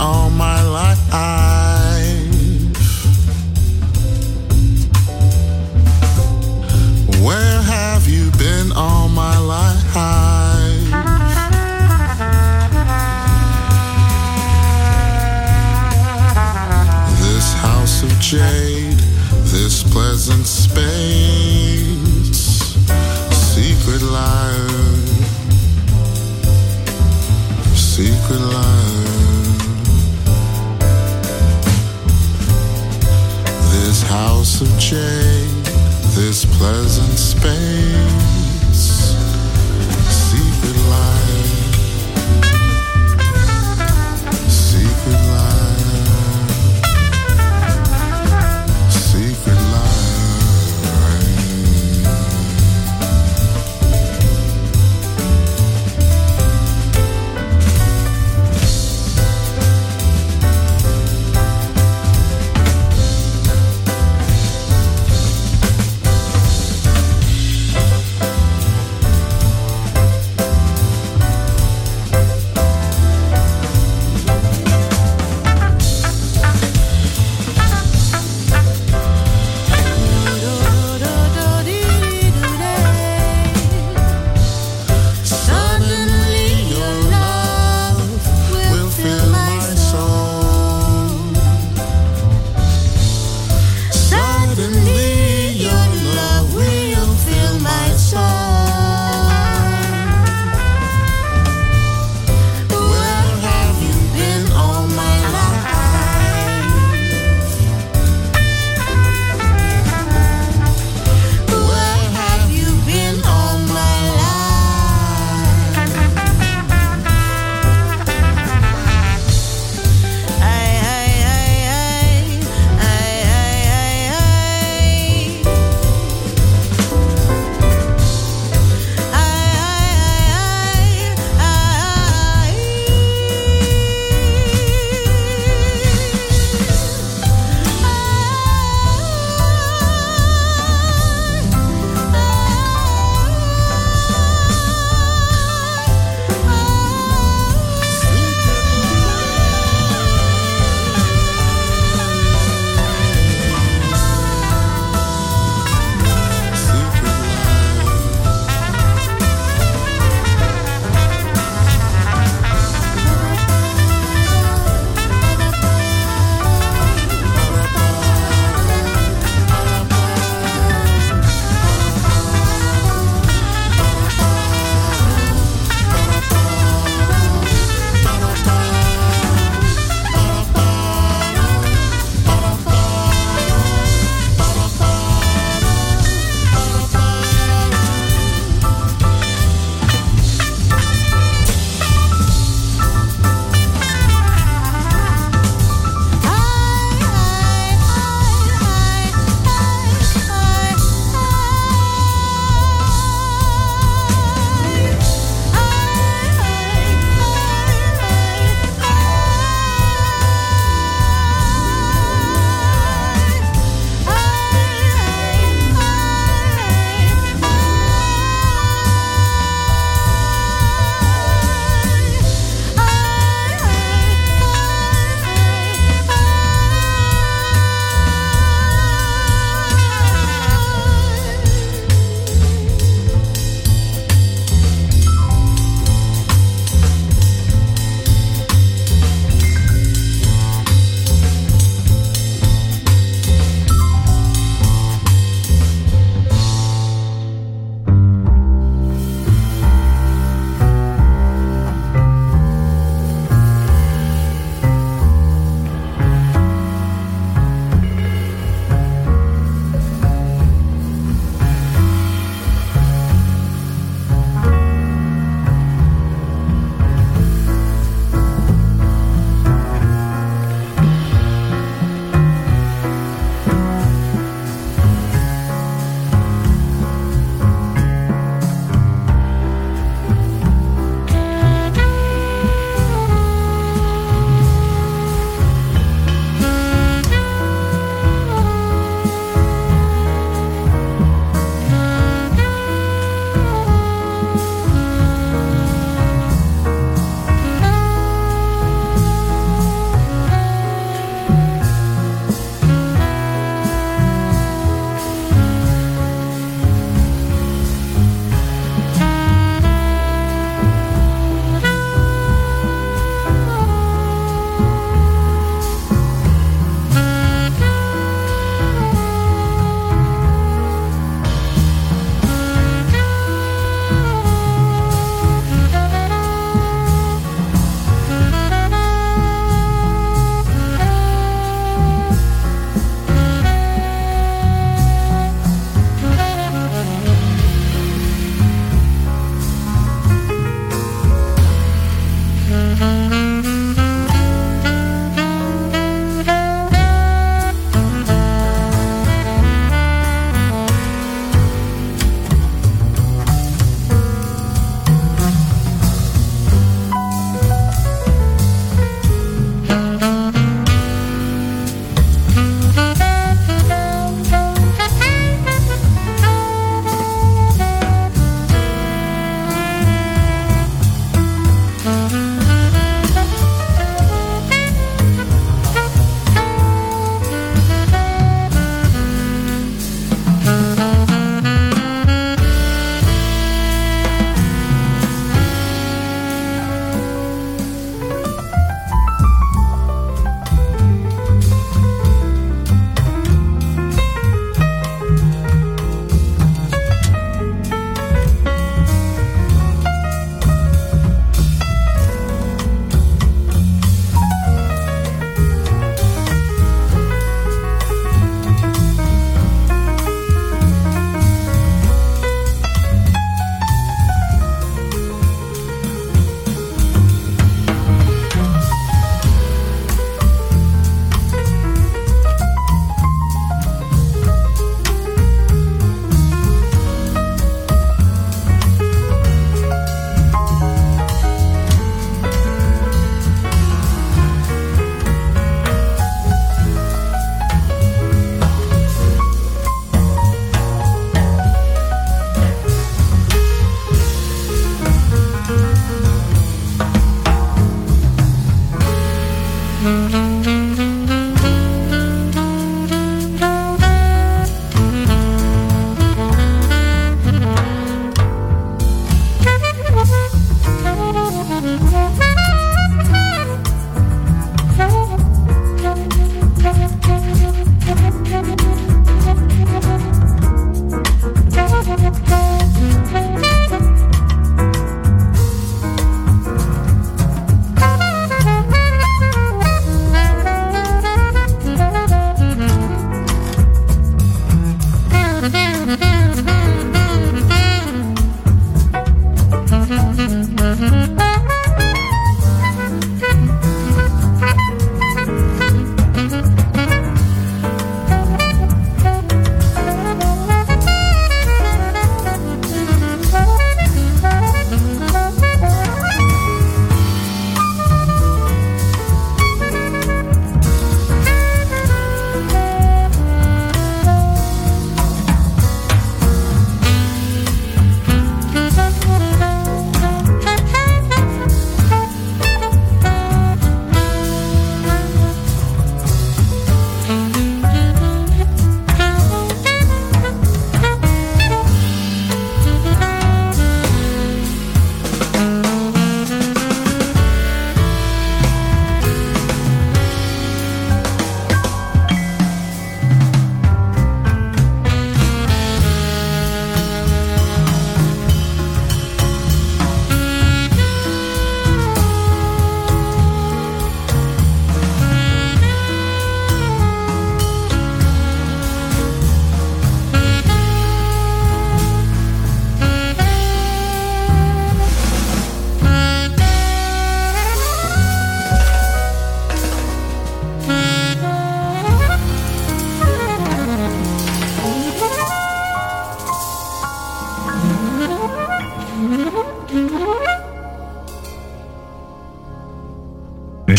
all my life. Where have you been all my life? This house of jade, this pleasant